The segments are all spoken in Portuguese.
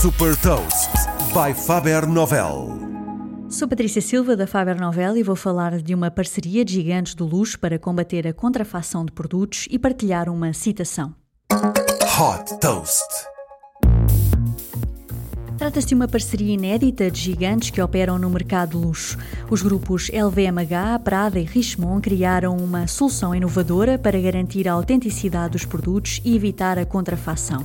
Super Toast by Faber Novel. Sou Patrícia Silva da Faber Novel e vou falar de uma parceria de gigantes do luxo para combater a contrafação de produtos e partilhar uma citação. Hot Toast. Trata-se de uma parceria inédita de gigantes que operam no mercado luxo. Os grupos LVMH, Prada e Richemont criaram uma solução inovadora para garantir a autenticidade dos produtos e evitar a contrafação.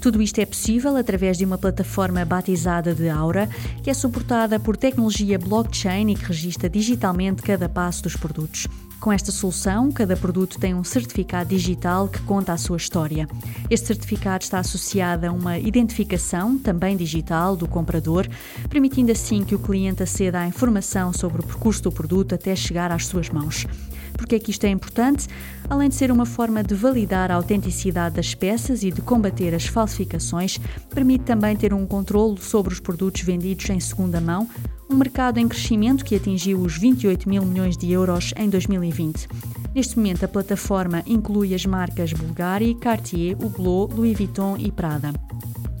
Tudo isto é possível através de uma plataforma batizada de Aura, que é suportada por tecnologia blockchain e que registra digitalmente cada passo dos produtos. Com esta solução, cada produto tem um certificado digital que conta a sua história. Este certificado está associado a uma identificação, também digital, do comprador, permitindo assim que o cliente aceda à informação sobre o percurso do produto até chegar às suas mãos. Porque é que isto é importante? Além de ser uma forma de validar a autenticidade das peças e de combater as falsificações, permite também ter um controle sobre os produtos vendidos em segunda mão, um mercado em crescimento que atingiu os 28 mil milhões de euros em 2020. Neste momento, a plataforma inclui as marcas Bulgari, Cartier, Hublot, Louis Vuitton e Prada.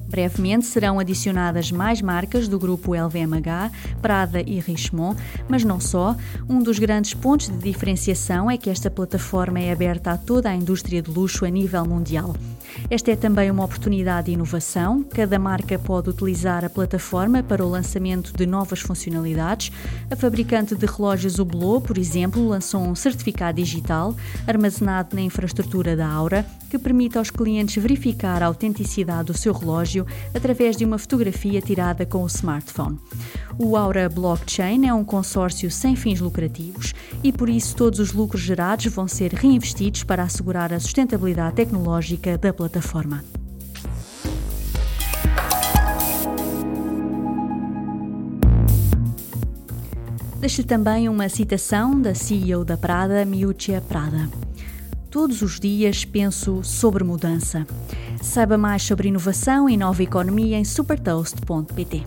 Brevemente serão adicionadas mais marcas do grupo LVMH, Prada e Richemont, mas não só. Um dos grandes pontos de diferenciação é que esta plataforma é aberta a toda a indústria de luxo a nível mundial. Esta é também uma oportunidade de inovação. Cada marca pode utilizar a plataforma para o lançamento de novas funcionalidades. A fabricante de relógios Hublot, por exemplo, lançou um certificado digital armazenado na infraestrutura da Aura que permite aos clientes verificar a autenticidade do seu relógio através de uma fotografia tirada com o smartphone. O Aura Blockchain é um consórcio sem fins lucrativos e, por isso, todos os lucros gerados vão ser reinvestidos para assegurar a sustentabilidade tecnológica da plataforma. Deixo-lhe também uma citação da CEO da Prada, Miuccia Prada. Todos os dias penso sobre mudança. Saiba mais sobre inovação e nova economia em supertoast.pt.